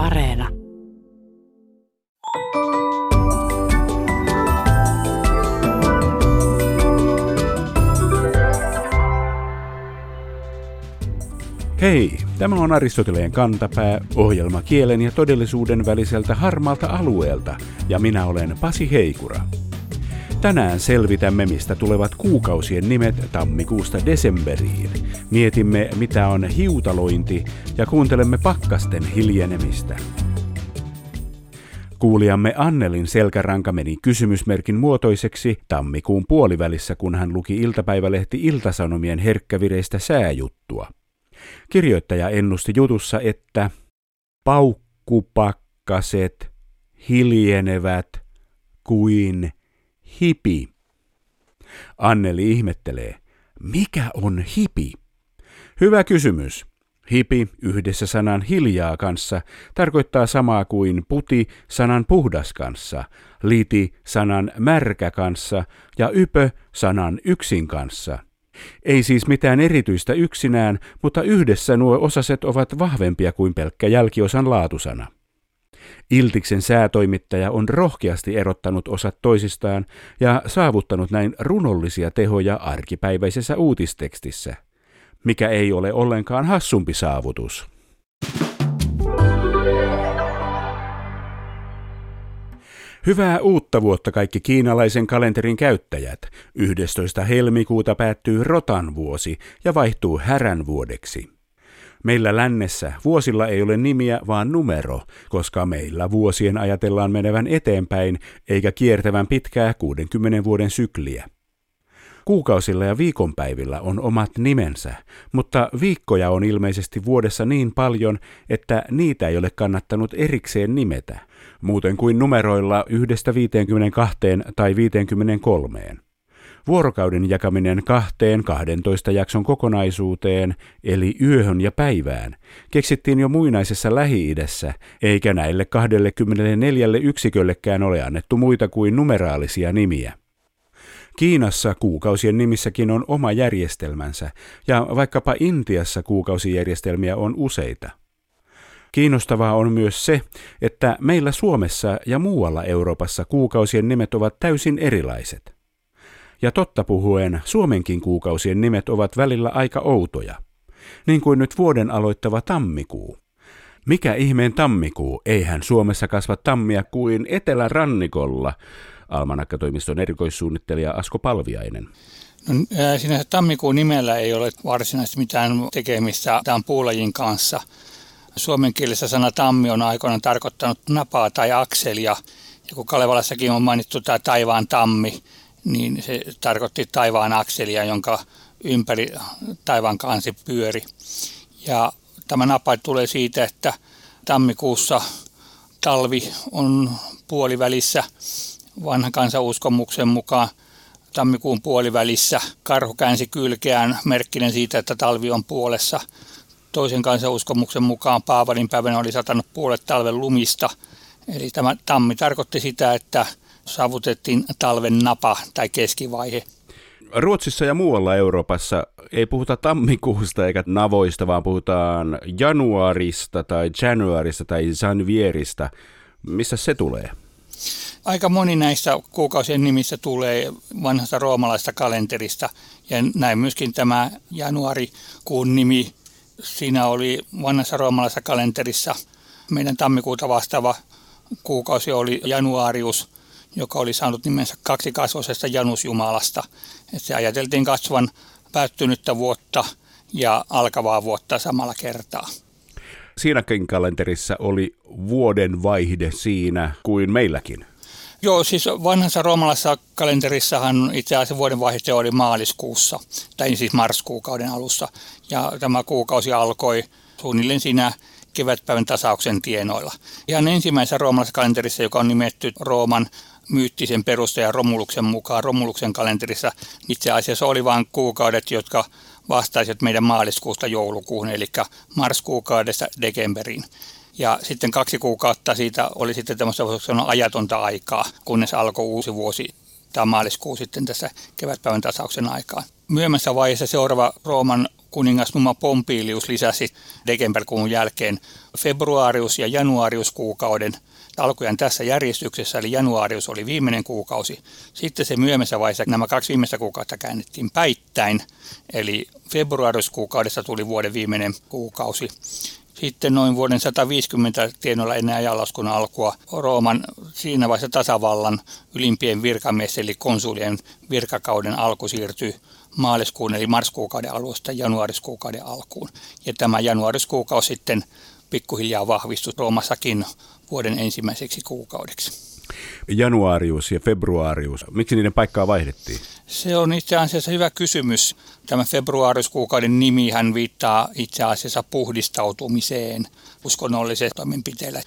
Areena. Hei, tämä on Aristoteleen kantapää, ohjelma kielen ja todellisuuden väliseltä harmaalta alueelta, ja minä olen Pasi Heikura. Tänään selvitämme, mistä tulevat kuukausien nimet tammikuusta desemberiin. Mietimme, mitä on hiutalointi, ja kuuntelemme pakkasten hiljenemistä. Kuulijamme Annelin selkäranka meni kysymysmerkin muotoiseksi tammikuun puolivälissä, kun hän luki iltapäivälehti Iltasanomien herkkävireistä sääjuttua. Kirjoittaja ennusti jutussa, että paukkupakkaset hiljenevät kuin hipi. Anneli ihmettelee, mikä on hipi? Hyvä kysymys. Hipi yhdessä sanan hiljaa kanssa tarkoittaa samaa kuin puti sanan puhdas kanssa, liti sanan märkä kanssa ja ypö sanan yksin kanssa – ei siis mitään erityistä yksinään, mutta yhdessä nuo osaset ovat vahvempia kuin pelkkä jälkiosan laatusana. Iltiksen säätoimittaja on rohkeasti erottanut osat toisistaan ja saavuttanut näin runollisia tehoja arkipäiväisessä uutistekstissä, mikä ei ole ollenkaan hassumpi saavutus. Hyvää uutta vuotta kaikki kiinalaisen kalenterin käyttäjät. 11. helmikuuta päättyy rotan vuosi ja vaihtuu härän vuodeksi. Meillä lännessä vuosilla ei ole nimiä, vaan numero, koska meillä vuosien ajatellaan menevän eteenpäin eikä kiertävän pitkää 60 vuoden sykliä. Kuukausilla ja viikonpäivillä on omat nimensä, mutta viikkoja on ilmeisesti vuodessa niin paljon, että niitä ei ole kannattanut erikseen nimetä, muuten kuin numeroilla yhdestä 52 tai 53. Vuorokauden jakaminen kahteen 12 jakson kokonaisuuteen, eli yöhön ja päivään, keksittiin jo muinaisessa Lähi-idässä, eikä näille 24 yksiköllekään ole annettu muita kuin numeraalisia nimiä. Kiinassa kuukausien nimissäkin on oma järjestelmänsä, ja vaikkapa Intiassa kuukausijärjestelmiä on useita. Kiinnostavaa on myös se, että meillä Suomessa ja muualla Euroopassa kuukausien nimet ovat täysin erilaiset. Ja totta puhuen, Suomenkin kuukausien nimet ovat välillä aika outoja. Niin kuin nyt vuoden aloittava tammikuu. Mikä ihmeen tammikuu? Eihän Suomessa kasva tammia kuin etelärannikolla, Almanakkatoimiston erikoissuunnittelija Asko Palviainen. No, sinänsä tammikuun nimellä ei ole varsinaisesti mitään tekemistä tämän puulajin kanssa. Suomen kielessä sana tammi on aikoinaan tarkoittanut napaa tai akselia. Ja kun Kalevalassakin on mainittu tämä taivaan tammi, niin se tarkoitti taivaan akselia, jonka ympäri taivaan kansi pyöri. Ja tämä napa tulee siitä, että tammikuussa talvi on puolivälissä vanhan kansanuskomuksen mukaan tammikuun puolivälissä karhu käänsi kylkeään merkkinen siitä, että talvi on puolessa. Toisen kansanuskomuksen mukaan Paavalin päivänä oli satanut puolet talven lumista. Eli tämä tammi tarkoitti sitä, että saavutettiin talven napa tai keskivaihe. Ruotsissa ja muualla Euroopassa ei puhuta tammikuusta eikä navoista, vaan puhutaan januarista tai januarista tai janvierista. Missä se tulee? Aika moni näistä kuukausien nimissä tulee vanhasta roomalaista kalenterista ja näin myöskin tämä januarikuun nimi. Siinä oli vanhassa roomalaisessa kalenterissa meidän tammikuuta vastaava kuukausi oli januarius, joka oli saanut nimensä kaksi kasvosesta Janusjumalasta. Et se ajateltiin kasvan päättynyttä vuotta ja alkavaa vuotta samalla kertaa siinäkin kalenterissa oli vuoden vaihde siinä kuin meilläkin. Joo, siis vanhassa roomalaisessa kalenterissahan itse asiassa vuodenvaihde oli maaliskuussa, tai siis marskuukauden alussa. Ja tämä kuukausi alkoi suunnilleen siinä kevätpäivän tasauksen tienoilla. Ihan ensimmäisessä roomalaisessa kalenterissa, joka on nimetty Rooman myyttisen perustajan Romuluksen mukaan Romuluksen kalenterissa, itse asiassa oli vain kuukaudet, jotka vastaisivat meidän maaliskuusta joulukuuhun, eli marskuukaudesta dekemberiin. Ja sitten kaksi kuukautta siitä oli sitten tämmöistä ajatonta aikaa, kunnes alkoi uusi vuosi, tämä maaliskuu sitten tässä kevätpäivän tasauksen aikaan. Myöhemmässä vaiheessa seuraava Rooman kuningas Numa Pompilius lisäsi Decemberkuun jälkeen februarius ja januarius kuukauden alkujan tässä järjestyksessä, eli januarius oli viimeinen kuukausi. Sitten se myöhemmässä vaiheessa nämä kaksi viimeistä kuukautta käännettiin päittäin, eli februarius kuukaudessa tuli vuoden viimeinen kuukausi. Sitten noin vuoden 150 tienoilla ennen ajanlaskun alkua Rooman siinä vaiheessa tasavallan ylimpien virkamies eli konsulien virkakauden alku siirtyi maaliskuun eli marskuukauden alusta januariskuukauden alkuun. Ja tämä januariskuukausi sitten pikkuhiljaa vahvistui Roomassakin vuoden ensimmäiseksi kuukaudeksi. Januarius ja februarius, miksi niiden paikkaa vaihdettiin? Se on itse asiassa hyvä kysymys. Tämä februariskuukauden nimi hän viittaa itse asiassa puhdistautumiseen uskonnolliseen toimenpiteellä.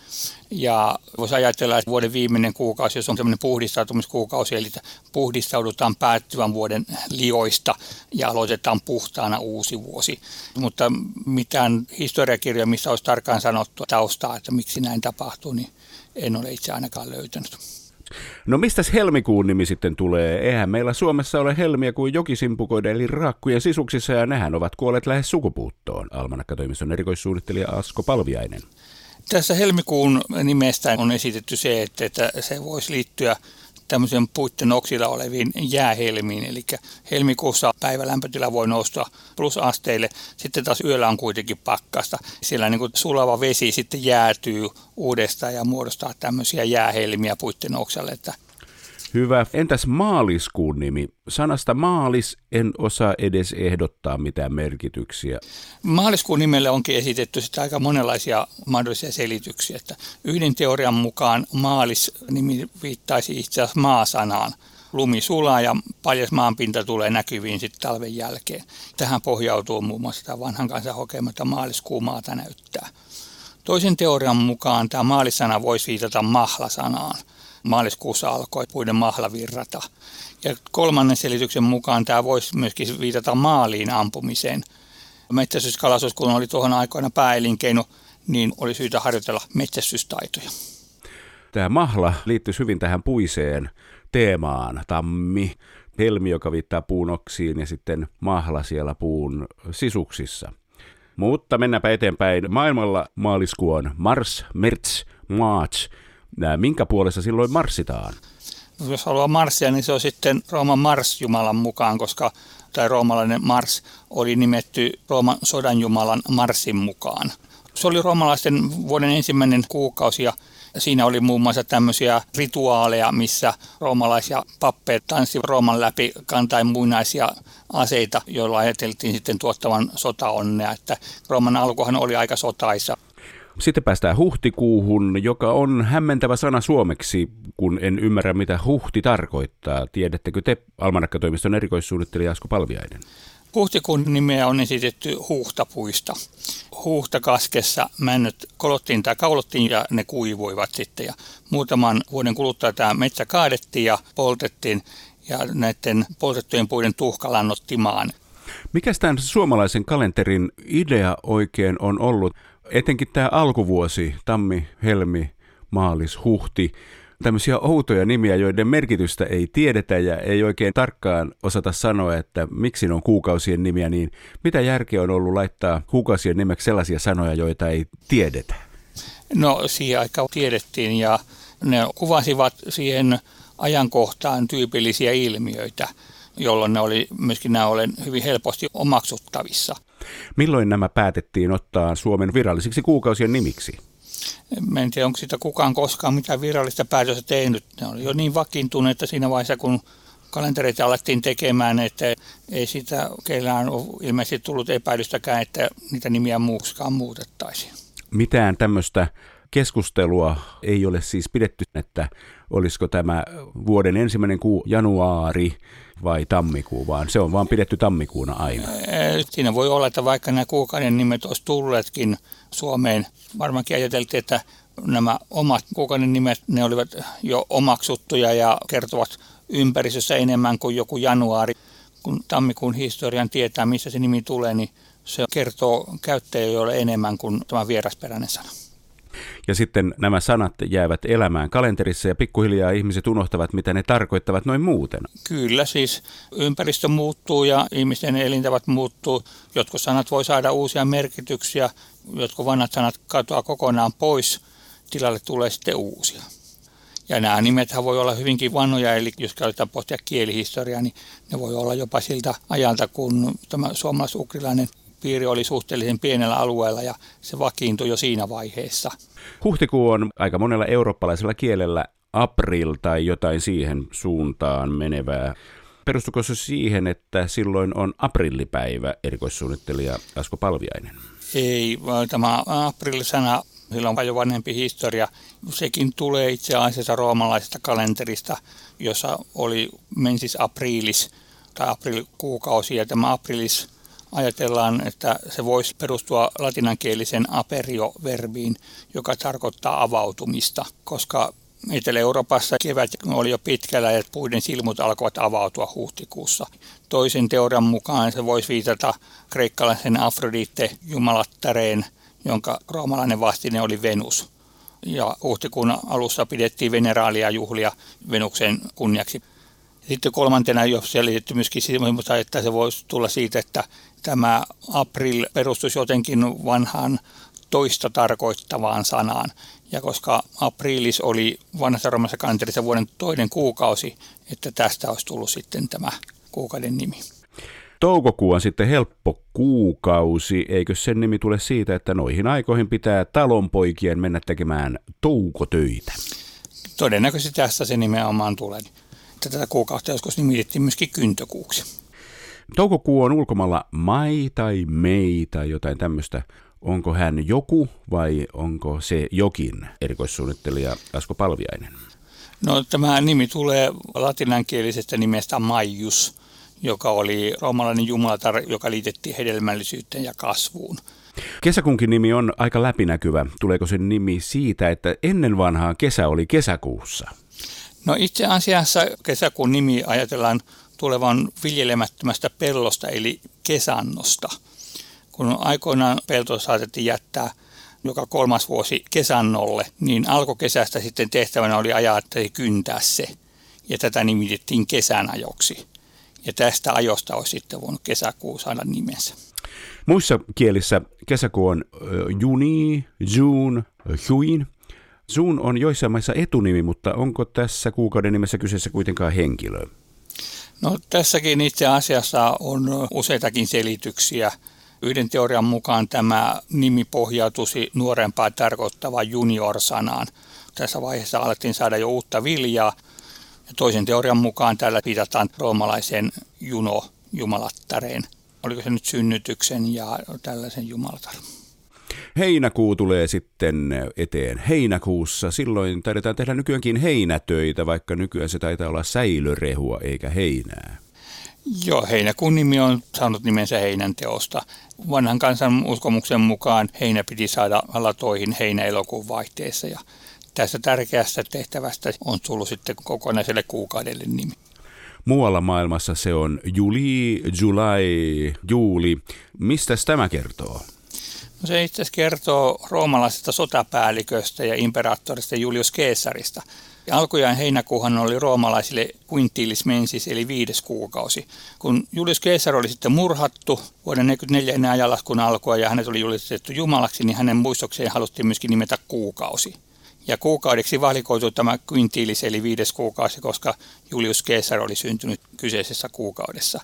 Ja voisi ajatella, että vuoden viimeinen kuukausi, jos on sellainen puhdistautumiskuukausi, eli puhdistaudutaan päättyvän vuoden lioista ja aloitetaan puhtaana uusi vuosi. Mutta mitään historiakirjoja, missä olisi tarkkaan sanottu taustaa, että miksi näin tapahtuu, niin en ole itse ainakaan löytänyt. No mistä helmikuun nimi sitten tulee? Eihän meillä Suomessa ole helmiä kuin jokisimpukoiden eli raakkujen sisuksissa ja nehän ovat kuolleet lähes sukupuuttoon. Almanakkatoimiston erikoissuunnittelija Asko Palviainen. Tässä helmikuun nimestä on esitetty se, että, että se voisi liittyä tämmöisen puitten oksilla oleviin jäähelmiin. Eli helmikuussa päivälämpötila voi nousta plusasteille, sitten taas yöllä on kuitenkin pakkasta. Siellä niin kuin sulava vesi sitten jäätyy uudestaan ja muodostaa tämmöisiä jäähelmiä puitten oksalle, että Hyvä. Entäs maaliskuun nimi? Sanasta maalis en osaa edes ehdottaa mitään merkityksiä. Maaliskuun nimelle onkin esitetty sitä aika monenlaisia mahdollisia selityksiä. Että yhden teorian mukaan maalis nimi viittaisi itse asiassa maasanaan. Lumi sulaa ja paljas maanpinta tulee näkyviin sitten talven jälkeen. Tähän pohjautuu muun muassa tämä vanhan kansan hokema, että maaliskuun maata näyttää. Toisen teorian mukaan tämä maalisana voisi viitata mahlasanaan – maaliskuussa alkoi puiden mahlavirrata. Ja kolmannen selityksen mukaan tämä voisi myöskin viitata maaliin ampumiseen. Metsästyskalastus, kun oli tuohon aikoina pääelinkeino, niin oli syytä harjoitella metsästystaitoja. Tämä mahla liittyy hyvin tähän puiseen teemaan. Tammi, helmi, joka viittaa puun oksiin ja sitten mahla siellä puun sisuksissa. Mutta mennäänpä eteenpäin. Maailmalla maaliskuu on Mars, Merts, March – minkä puolessa silloin marssitaan? Jos haluaa marssia, niin se on sitten Rooman Mars-jumalan mukaan, koska tai roomalainen Mars oli nimetty Rooman sodanjumalan Marsin mukaan. Se oli roomalaisten vuoden ensimmäinen kuukausi ja siinä oli muun muassa tämmöisiä rituaaleja, missä roomalaisia pappeet tanssivat Rooman läpi kantain muinaisia aseita, joilla ajateltiin sitten tuottavan sotaonnea. Että Rooman alkuhan oli aika sotaisa. Sitten päästään huhtikuuhun, joka on hämmentävä sana suomeksi, kun en ymmärrä mitä huhti tarkoittaa. Tiedättekö te Almanakkatoimiston erikoissuunnittelija Asko Palviainen? Huhtikuun nimeä on esitetty huhtapuista. Huhtakaskessa männöt kolottiin tai kaulottiin ja ne kuivuivat sitten. Ja muutaman vuoden kuluttua tämä metsä kaadettiin ja poltettiin ja näiden poltettujen puiden tuhka lannotti maan. Mikä tämän suomalaisen kalenterin idea oikein on ollut? Etenkin tämä alkuvuosi, tammi, helmi, maalis, huhti, tämmöisiä outoja nimiä, joiden merkitystä ei tiedetä ja ei oikein tarkkaan osata sanoa, että miksi ne on kuukausien nimiä, niin mitä järkeä on ollut laittaa kuukausien nimeksi sellaisia sanoja, joita ei tiedetä? No siihen aikaan tiedettiin ja ne kuvasivat siihen ajankohtaan tyypillisiä ilmiöitä, jolloin ne oli myöskin nämä olen hyvin helposti omaksuttavissa. Milloin nämä päätettiin ottaa Suomen virallisiksi kuukausien nimiksi? en tiedä, onko sitä kukaan koskaan mitään virallista päätöstä tehnyt. Ne oli jo niin vakiintuneita siinä vaiheessa, kun kalentereita alettiin tekemään, että ei sitä kellään ole ilmeisesti tullut epäilystäkään, että niitä nimiä muuksikaan muutettaisiin. Mitään tämmöistä keskustelua ei ole siis pidetty, että olisiko tämä vuoden ensimmäinen kuu januari vai tammikuu, vaan se on vaan pidetty tammikuuna aina. Siinä voi olla, että vaikka nämä kuukauden nimet olisi tulleetkin Suomeen, varmaankin ajateltiin, että nämä omat kuukauden nimet, ne olivat jo omaksuttuja ja kertovat ympäristössä enemmän kuin joku januari. Kun tammikuun historian tietää, missä se nimi tulee, niin se kertoo käyttäjijoille enemmän kuin tämä vierasperäinen sana. Ja sitten nämä sanat jäävät elämään kalenterissa ja pikkuhiljaa ihmiset unohtavat, mitä ne tarkoittavat noin muuten. Kyllä, siis ympäristö muuttuu ja ihmisten elintavat muuttuu. Jotkut sanat voi saada uusia merkityksiä, jotkut vanhat sanat katoaa kokonaan pois, tilalle tulee sitten uusia. Ja nämä nimethän voi olla hyvinkin vanhoja, eli jos käytetään pohtia kielihistoriaa, niin ne voi olla jopa siltä ajalta, kun tämä suomalais-ukrilainen piiri oli suhteellisen pienellä alueella ja se vakiintui jo siinä vaiheessa. Huhtikuu on aika monella eurooppalaisella kielellä april tai jotain siihen suuntaan menevää. Perustuko se siihen, että silloin on aprillipäivä, erikoissuunnittelija Asko Palviainen? Ei, vaan tämä aprillisana sillä on paljon vanhempi historia. Sekin tulee itse asiassa roomalaisesta kalenterista, jossa oli mensis aprilis tai aprilikuukausi. Ja tämä aprilis ajatellaan, että se voisi perustua latinankielisen aperio-verbiin, joka tarkoittaa avautumista, koska Etelä-Euroopassa kevät oli jo pitkällä ja puiden silmut alkoivat avautua huhtikuussa. Toisen teorian mukaan se voisi viitata kreikkalaisen Afrodite jumalattareen jonka roomalainen vastine oli Venus. Ja huhtikuun alussa pidettiin veneraalia juhlia Venuksen kunniaksi. Sitten kolmantena jo selitetty myöskin siitä, että se voisi tulla siitä, että tämä april perustuisi jotenkin vanhaan toista tarkoittavaan sanaan. Ja koska aprilis oli vanhassa roomassa kanterissa vuoden toinen kuukausi, että tästä olisi tullut sitten tämä kuukauden nimi. Toukokuu on sitten helppo kuukausi, eikö sen nimi tule siitä, että noihin aikoihin pitää talonpoikien mennä tekemään toukotöitä? Todennäköisesti tässä se nimenomaan tulee. Tätä kuukautta joskus nimitettiin myöskin kyntökuuksi. Toukokuu on ulkomalla mai tai mei tai jotain tämmöistä. Onko hän joku vai onko se jokin, erikoissuunnittelija Asko Palviainen? No tämä nimi tulee latinankielisestä nimestä Maius – joka oli roomalainen jumalatar, joka liitettiin hedelmällisyyteen ja kasvuun. Kesäkunkin nimi on aika läpinäkyvä. Tuleeko sen nimi siitä, että ennen vanhaa kesä oli kesäkuussa? No itse asiassa kesäkuun nimi ajatellaan tulevan viljelemättömästä pellosta eli kesannosta. Kun aikoinaan pelto saatettiin jättää joka kolmas vuosi kesannolle, niin alkukesästä sitten tehtävänä oli ajaa, että kyntää se. Ja tätä nimitettiin kesänajoksi. Ja tästä ajosta olisi sitten voinut kesäkuu saada nimensä. Muissa kielissä kesäkuu on juni, june, huin. June on joissain maissa etunimi, mutta onko tässä kuukauden nimessä kyseessä kuitenkaan henkilö? No tässäkin itse asiassa on useitakin selityksiä. Yhden teorian mukaan tämä nimi pohjautuisi nuorempaa tarkoittavaan junior-sanaan. Tässä vaiheessa alettiin saada jo uutta viljaa, ja toisen teorian mukaan täällä viitataan roomalaiseen Juno jumalattareen. Oliko se nyt synnytyksen ja tällaisen jumalatar? Heinäkuu tulee sitten eteen. Heinäkuussa silloin taidetaan tehdä nykyäänkin heinätöitä, vaikka nykyään se taitaa olla säilörehua eikä heinää. Joo, heinäkuun nimi on saanut nimensä heinän teosta. Vanhan kansan uskomuksen mukaan heinä piti saada alatoihin heinä-elokuun vaihteessa ja tästä tärkeästä tehtävästä on tullut sitten kokonaiselle kuukaudelle nimi. Muualla maailmassa se on Juli, July, Juuli. Mistä tämä kertoo? No se itse asiassa kertoo roomalaisesta sotapäälliköstä ja imperaattorista Julius Caesarista. Ja alkujaan heinäkuuhan oli roomalaisille quintilis mensis, eli viides kuukausi. Kun Julius Caesar oli sitten murhattu vuoden 44 ennen ajanlaskun alkua ja hänet oli julistettu jumalaksi, niin hänen muistokseen haluttiin myöskin nimetä kuukausi. Ja kuukaudeksi valikoitu tämä quintilis eli viides kuukausi, koska Julius Caesar oli syntynyt kyseisessä kuukaudessa.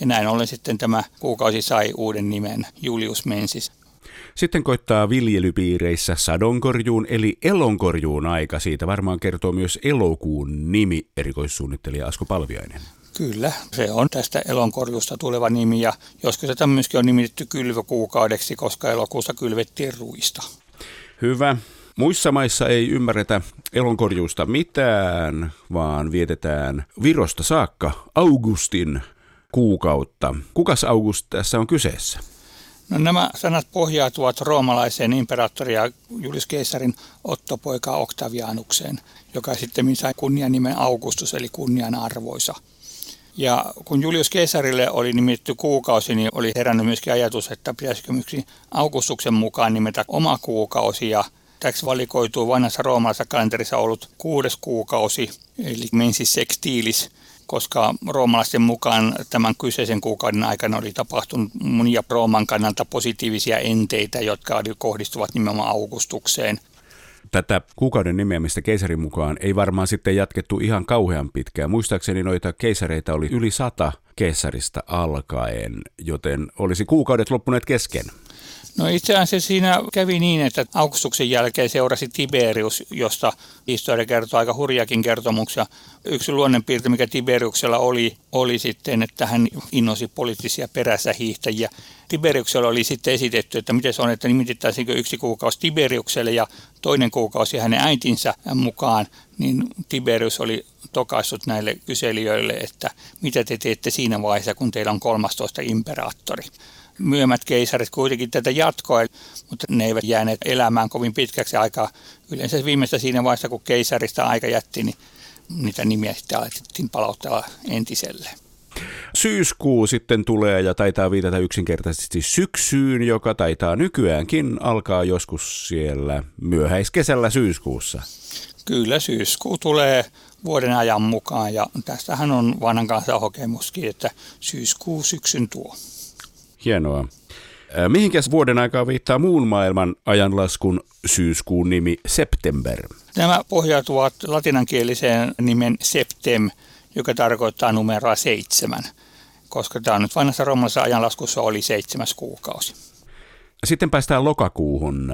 Ja näin ollen sitten tämä kuukausi sai uuden nimen Julius Mensis. Sitten koittaa viljelypiireissä sadonkorjuun eli elonkorjuun aika. Siitä varmaan kertoo myös elokuun nimi, erikoissuunnittelija Asko Palviainen. Kyllä, se on tästä elonkorjuusta tuleva nimi ja joskus tätä myöskin on nimitetty kylvökuukaudeksi, koska elokuussa kylvettiin ruista. Hyvä. Muissa maissa ei ymmärretä elonkorjuusta mitään, vaan vietetään Virosta saakka Augustin kuukautta. Kukas August tässä on kyseessä? No, nämä sanat pohjautuvat roomalaiseen imperaattoria Julius Caesarin ottopoika Octavianukseen, joka sitten sai kunnian nimen Augustus eli kunnian arvoisa. Ja kun Julius Caesarille oli nimetty kuukausi, niin oli herännyt myöskin ajatus, että pitäisikö myöskin Augustuksen mukaan nimetä oma kuukausi ja Täksi valikoituu vanhassa roomalaisessa kalenterissa ollut kuudes kuukausi, eli mensis sextilis, koska roomalaisten mukaan tämän kyseisen kuukauden aikana oli tapahtunut monia Rooman kannalta positiivisia enteitä, jotka kohdistuvat nimenomaan augustukseen. Tätä kuukauden nimeämistä keisarin mukaan ei varmaan sitten jatkettu ihan kauhean pitkään. Muistaakseni noita keisareita oli yli sata keisarista alkaen, joten olisi kuukaudet loppuneet kesken. No itse asiassa siinä kävi niin, että Augustuksen jälkeen seurasi Tiberius, josta historia kertoo aika hurjakin kertomuksia. Yksi luonnonpiirte, mikä Tiberiuksella oli, oli sitten, että hän innosi poliittisia perässä hiihtäjiä. Tiberiuksella oli sitten esitetty, että miten se on, että nimitettäisiinkö yksi kuukausi Tiberiukselle ja toinen kuukausi hänen äitinsä mukaan, niin Tiberius oli tokaissut näille kyselijöille, että mitä te teette siinä vaiheessa, kun teillä on 13 imperaattori myöhemmät keisarit kuitenkin tätä jatkoa, mutta ne eivät jääneet elämään kovin pitkäksi aikaa. Yleensä viimeistä siinä vaiheessa, kun keisarista aika jätti, niin niitä nimiä sitten alettiin palauttaa entiselle. Syyskuu sitten tulee ja taitaa viitata yksinkertaisesti syksyyn, joka taitaa nykyäänkin alkaa joskus siellä myöhäiskesällä syyskuussa. Kyllä, syyskuu tulee vuoden ajan mukaan ja tästähän on vanhan kanssa hokemuskin, että syyskuu syksyn tuo. Hienoa. Mihinkäs vuoden aikaa viittaa muun maailman ajanlaskun syyskuun nimi September? Nämä pohjautuvat latinankieliseen nimen septem, joka tarkoittaa numeroa seitsemän, koska tämä on nyt vanhassa roomalaisessa ajanlaskussa oli seitsemäs kuukausi. Sitten päästään lokakuuhun.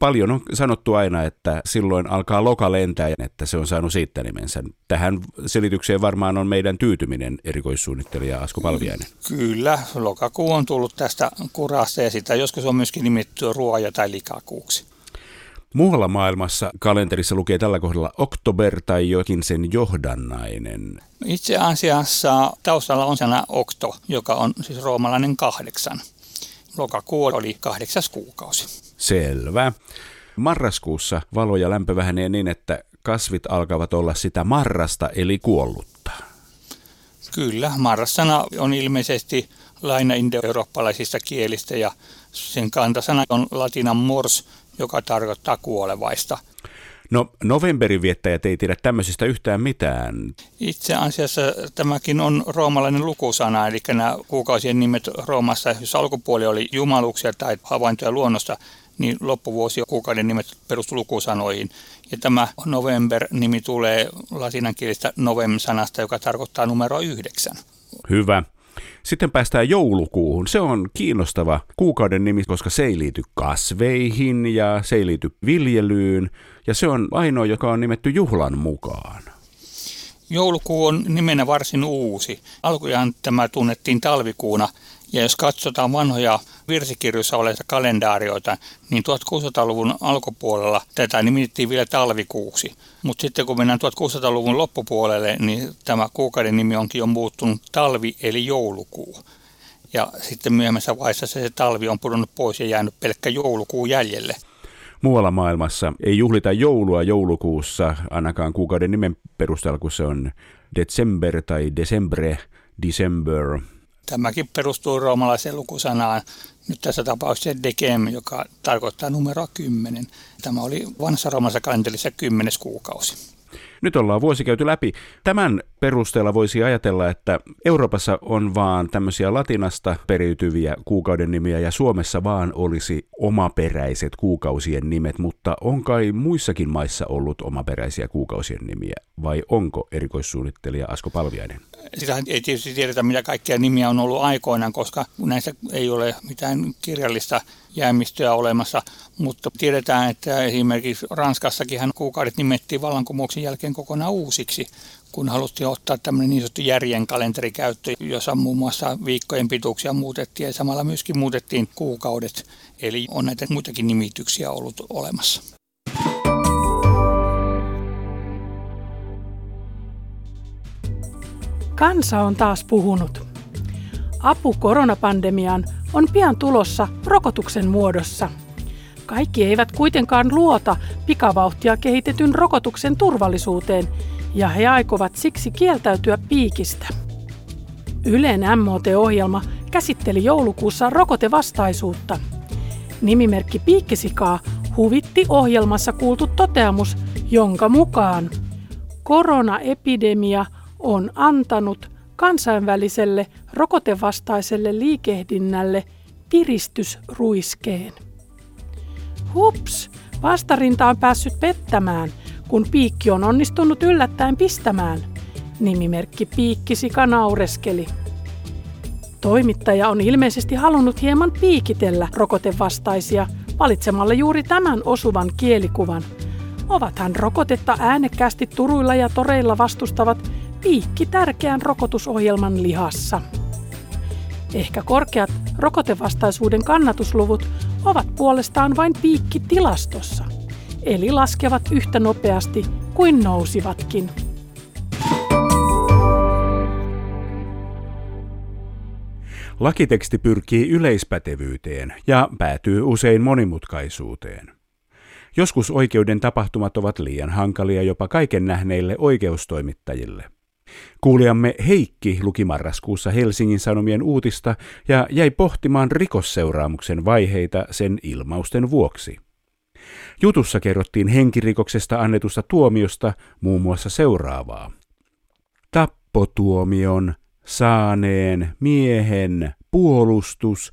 Paljon on sanottu aina, että silloin alkaa loka lentää, että se on saanut siitä nimensä. Tähän selitykseen varmaan on meidän tyytyminen erikoissuunnittelija Asko Palviainen. Kyllä, lokakuu on tullut tästä kurasta ja sitä joskus on myöskin nimetty ruoja tai likakuuksi. Muualla maailmassa kalenterissa lukee tällä kohdalla oktober tai jokin sen johdannainen. Itse asiassa taustalla on sana okto, joka on siis roomalainen kahdeksan. Lokakuu oli kahdeksas kuukausi. Selvä. Marraskuussa valo ja lämpö vähenee niin, että kasvit alkavat olla sitä marrasta eli kuollutta. Kyllä, marrassana on ilmeisesti laina indoeurooppalaisista kielistä ja sen kantasana on latinan mors, joka tarkoittaa kuolevaista. No novemberin viettäjät ei tiedä tämmöisistä yhtään mitään. Itse asiassa tämäkin on roomalainen lukusana, eli nämä kuukausien nimet Roomassa, jos alkupuoli oli jumaluksia tai havaintoja luonnosta, niin loppuvuosi ja kuukauden nimet perustuvat lukusanoihin. Ja tämä November-nimi tulee latinankielistä novem-sanasta, joka tarkoittaa numero yhdeksän. Hyvä. Sitten päästään joulukuuhun. Se on kiinnostava kuukauden nimi, koska se ei liity kasveihin ja se ei liity viljelyyn. Ja se on ainoa, joka on nimetty juhlan mukaan. Joulukuu on nimenä varsin uusi. Alkujaan tämä tunnettiin talvikuuna – ja jos katsotaan vanhoja virsikirjoissa olevia kalendaarioita, niin 1600-luvun alkupuolella tätä nimitettiin vielä talvikuuksi. Mutta sitten kun mennään 1600-luvun loppupuolelle, niin tämä kuukauden nimi onkin jo muuttunut talvi eli joulukuu. Ja sitten myöhemmässä vaiheessa se talvi on pudonnut pois ja jäänyt pelkkä joulukuu jäljelle. Muualla maailmassa ei juhlita joulua joulukuussa, ainakaan kuukauden nimen perusteella, kun se on December tai Decembre, December – Tämäkin perustuu roomalaiseen lukusanaan, nyt tässä tapauksessa dekem, joka tarkoittaa numeroa 10. Tämä oli vanhassa roomalaisessa kalenterissa kymmenes kuukausi. Nyt ollaan vuosi käyty läpi. Tämän perusteella voisi ajatella, että Euroopassa on vaan tämmöisiä latinasta periytyviä kuukauden nimiä ja Suomessa vaan olisi omaperäiset kuukausien nimet, mutta on kai muissakin maissa ollut omaperäisiä kuukausien nimiä vai onko erikoissuunnittelija Asko Palviainen? Sitä ei tietysti tiedetä, mitä kaikkia nimiä on ollut aikoinaan, koska näissä ei ole mitään kirjallista jäämistöä olemassa, mutta tiedetään, että esimerkiksi Ranskassakin kuukaudet nimettiin vallankumouksen jälkeen kokonaan uusiksi, kun haluttiin ottaa tämmöinen niin sanottu järjen kalenteri käyttöön, jossa muun muassa viikkojen pituuksia muutettiin ja samalla myöskin muutettiin kuukaudet. Eli on näitä muitakin nimityksiä ollut olemassa. Kansa on taas puhunut. Apu koronapandemiaan on pian tulossa rokotuksen muodossa. Kaikki eivät kuitenkaan luota pikavauhtia kehitetyn rokotuksen turvallisuuteen ja he aikovat siksi kieltäytyä piikistä. Ylen MOT-ohjelma käsitteli joulukuussa rokotevastaisuutta. Nimimerkki Piikkisikaa huvitti ohjelmassa kuultu toteamus, jonka mukaan koronaepidemia on antanut kansainväliselle rokotevastaiselle liikehdinnälle piristysruiskeen. Hups, vastarinta on päässyt pettämään, kun piikki on onnistunut yllättäen pistämään. Nimimerkki Piikkisika naureskeli. Toimittaja on ilmeisesti halunnut hieman piikitellä rokotevastaisia valitsemalla juuri tämän osuvan kielikuvan. Ovathan rokotetta äänekkäästi turuilla ja toreilla vastustavat piikki tärkeän rokotusohjelman lihassa. Ehkä korkeat rokotevastaisuuden kannatusluvut ovat puolestaan vain piikki tilastossa, eli laskevat yhtä nopeasti kuin nousivatkin. Lakiteksti pyrkii yleispätevyyteen ja päätyy usein monimutkaisuuteen. Joskus oikeuden tapahtumat ovat liian hankalia jopa kaiken nähneille oikeustoimittajille. Kuulijamme Heikki luki marraskuussa Helsingin Sanomien uutista ja jäi pohtimaan rikosseuraamuksen vaiheita sen ilmausten vuoksi. Jutussa kerrottiin henkirikoksesta annetusta tuomiosta muun muassa seuraavaa. Tappotuomion saaneen miehen puolustus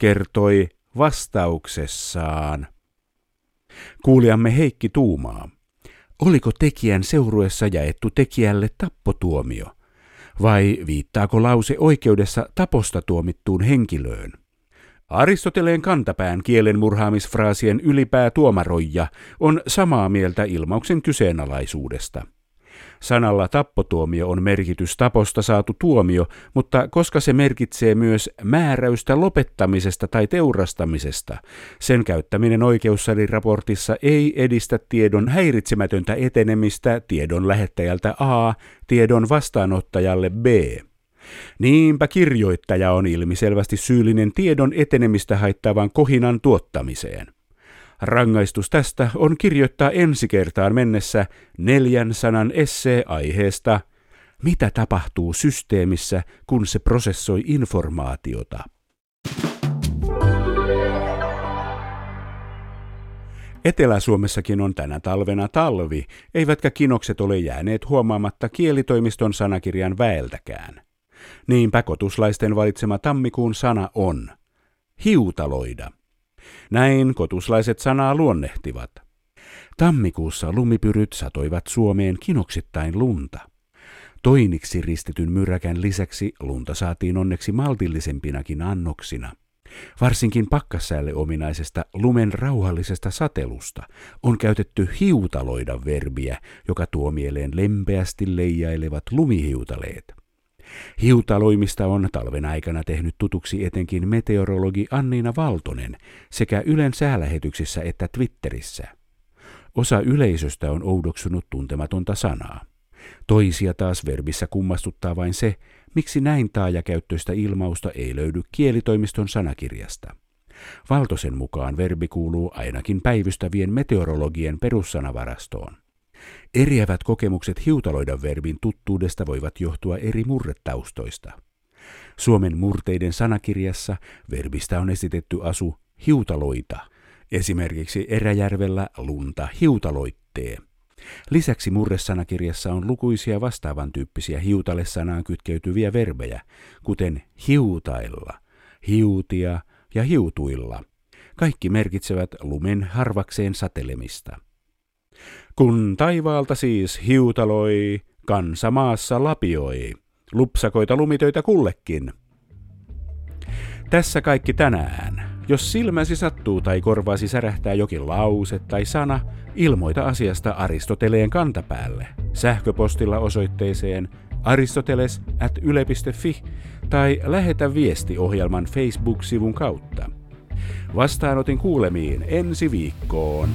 kertoi vastauksessaan. Kuulijamme Heikki tuumaa. Oliko tekijän seuruessa jaettu tekijälle tappotuomio? Vai viittaako lause oikeudessa taposta tuomittuun henkilöön? Aristoteleen kantapään kielen murhaamisfraasien ylipää tuomaroija on samaa mieltä ilmauksen kyseenalaisuudesta. Sanalla tappotuomio on merkitys taposta saatu tuomio, mutta koska se merkitsee myös määräystä lopettamisesta tai teurastamisesta, sen käyttäminen oikeussaliraportissa ei edistä tiedon häiritsemätöntä etenemistä tiedon lähettäjältä A tiedon vastaanottajalle B. Niinpä kirjoittaja on ilmiselvästi syyllinen tiedon etenemistä haittaavan kohinan tuottamiseen. Rangaistus tästä on kirjoittaa ensi kertaan mennessä neljän sanan essee aiheesta Mitä tapahtuu systeemissä, kun se prosessoi informaatiota? Etelä-Suomessakin on tänä talvena talvi, eivätkä kinokset ole jääneet huomaamatta kielitoimiston sanakirjan väeltäkään. Niinpä kotuslaisten valitsema tammikuun sana on hiutaloida – näin kotuslaiset sanaa luonnehtivat. Tammikuussa lumipyryt satoivat Suomeen kinoksittain lunta. Toiniksi ristetyn myräkän lisäksi lunta saatiin onneksi maltillisempinakin annoksina. Varsinkin pakkassäälle ominaisesta lumen rauhallisesta satelusta on käytetty hiutaloida verbiä, joka tuo mieleen lempeästi leijailevat lumihiutaleet. Hiutaloimista on talven aikana tehnyt tutuksi etenkin meteorologi Anniina Valtonen sekä Ylen säälähetyksissä että Twitterissä. Osa yleisöstä on oudoksunut tuntematonta sanaa. Toisia taas verbissä kummastuttaa vain se, miksi näin taajakäyttöistä ilmausta ei löydy kielitoimiston sanakirjasta. Valtosen mukaan verbi kuuluu ainakin päivystävien meteorologien perussanavarastoon. Eriävät kokemukset hiutaloida verbin tuttuudesta voivat johtua eri murretaustoista. Suomen murteiden sanakirjassa verbistä on esitetty asu hiutaloita, esimerkiksi Eräjärvellä lunta hiutaloittee. Lisäksi murresanakirjassa on lukuisia vastaavan tyyppisiä hiutale-sanaan kytkeytyviä verbejä, kuten hiutailla, hiutia ja hiutuilla. Kaikki merkitsevät lumen harvakseen satelemista. Kun taivaalta siis hiutaloi, kansa maassa lapioi, lupsakoita lumitöitä kullekin. Tässä kaikki tänään. Jos silmäsi sattuu tai korvaasi särähtää jokin lause tai sana, ilmoita asiasta Aristoteleen kantapäälle. Sähköpostilla osoitteeseen aristoteles at yle.fi tai lähetä viesti ohjelman Facebook-sivun kautta. Vastaanotin kuulemiin ensi viikkoon.